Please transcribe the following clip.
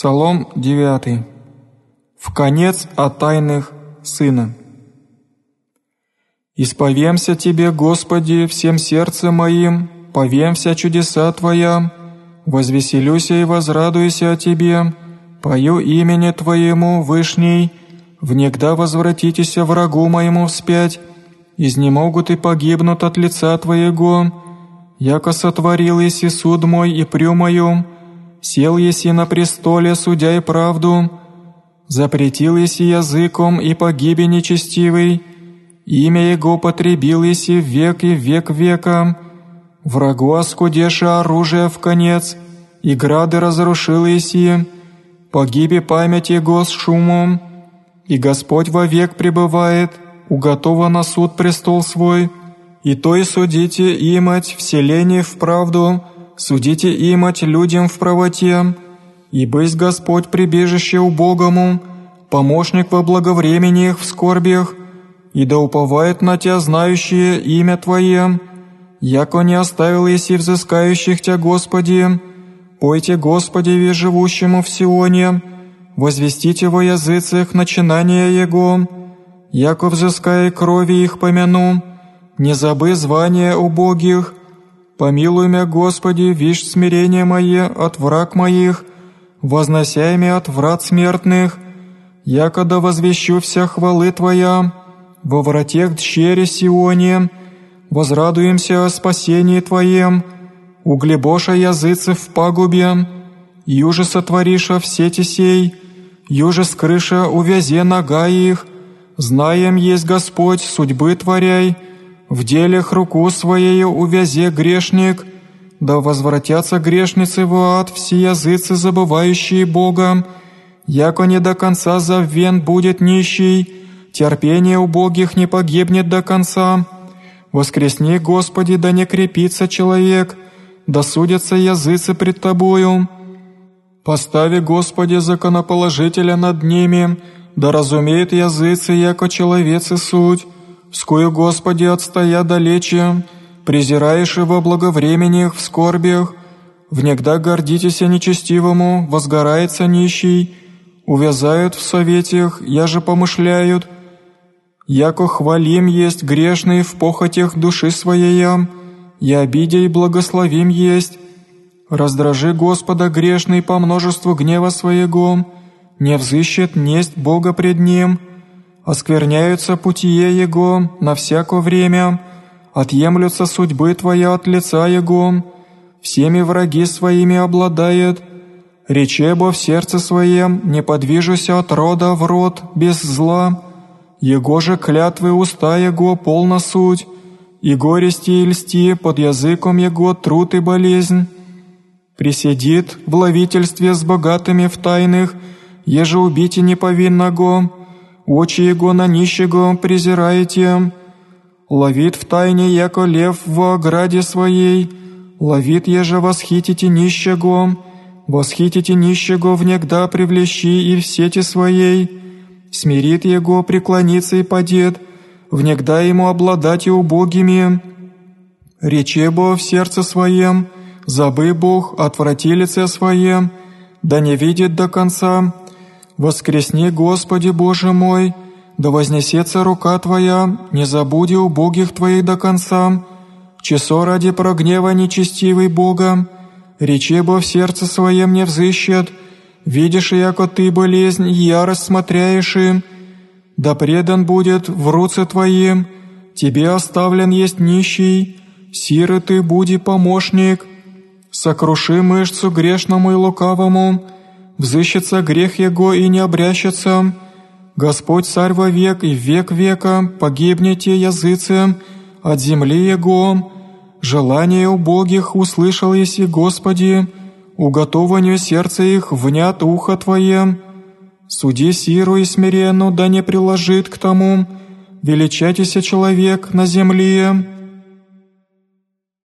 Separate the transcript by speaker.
Speaker 1: Псалом 9. В конец о тайных Сына. «Исповемся Тебе, Господи, всем сердцем моим, повемся чудеса Твоя, возвеселюся и возрадуйся о Тебе, пою имени Твоему Вышней, внегда возвратитесь врагу моему вспять, изнемогут и погибнут от лица Твоего, яко сотворил еси суд мой и прю мою, сел еси на престоле, судя и правду, запретил еси языком и погиби нечестивый, имя Его потребил еси век и век века, врагу оскудеши оружие в конец, и грады разрушил еси, погиби память Его с шумом, и Господь вовек пребывает, уготова на суд престол свой, и то и судите имать вселение в правду, судите имать людям в правоте, и быть Господь прибежище убогому, помощник во благовремениях в скорбях, и да уповает на Тя знающие имя Твое, яко не оставил еси взыскающих Тя Господи, пойте Господи ве живущему в Сионе, возвестите во языцах начинания Его, яко взыская крови их помяну, не забы звания убогих, Помилуй меня, Господи, вишь смирение мое от враг моих, возносяй меня от врат смертных, якода возвещу вся хвалы Твоя, во вратех дщере Сионе, возрадуемся о спасении Твоем, углебоша языцы в пагубе, юже сотвориша в сети сей, юже скрыша увязе нога их, знаем есть Господь судьбы Творяй, в делях руку своею увязе грешник, да возвратятся грешницы в ад все языцы, забывающие Бога, яко не до конца заввен будет нищий, терпение убогих не погибнет до конца. Воскресни, Господи, да не крепится человек, да судятся языцы пред Тобою. Постави, Господи, законоположителя над ними, да разумеет языцы, яко человецы суть, Скую, Господи, отстоя далече, презираешь во благовременях, в скорбях, внегда гордитесь нечестивому, возгорается нищий, увязают в советях, я же помышляют, яко хвалим есть грешный в похотях души своей, я обидя и благословим есть, раздражи Господа грешный по множеству гнева своего, не взыщет несть Бога пред Ним, оскверняются путие Его на всякое время, отъемлются судьбы Твоя от лица Его, всеми враги своими обладает, речебо в сердце своем, не подвижуся от рода в род без зла, Его же клятвы уста Его полна суть, и горести и льсти под языком Его труд и болезнь. Присидит в ловительстве с богатыми в тайных, еже убите неповинного, очи его на нищего презираете. Ловит в тайне, яко лев в ограде своей, ловит, еже восхитите нищего, восхитите нищего внегда привлещи и в сети своей, смирит его, преклонится и падет, внегда ему обладать и убогими. Речебо в сердце своем, забы Бог, отврати лице своем, да не видит до конца, Воскресни, Господи Боже мой, да вознесется рука Твоя, не забуди убогих Твоих до конца. Часо ради прогнева нечестивый Бога, речебо в сердце своем не взыщет, видишь, яко Ты болезнь и ярость смотряешь им, да предан будет в руце Твоим, Тебе оставлен есть нищий, сиры Ты буди помощник, сокруши мышцу грешному и лукавому, взыщется грех его и не обрящется. Господь царь во век и век века, погибнете языцы от земли его. Желание убогих услышал еси, Господи, уготованию сердца их внят ухо Твое. Суди сиру и смиренну, да не приложит к тому, величайтеся человек на земле».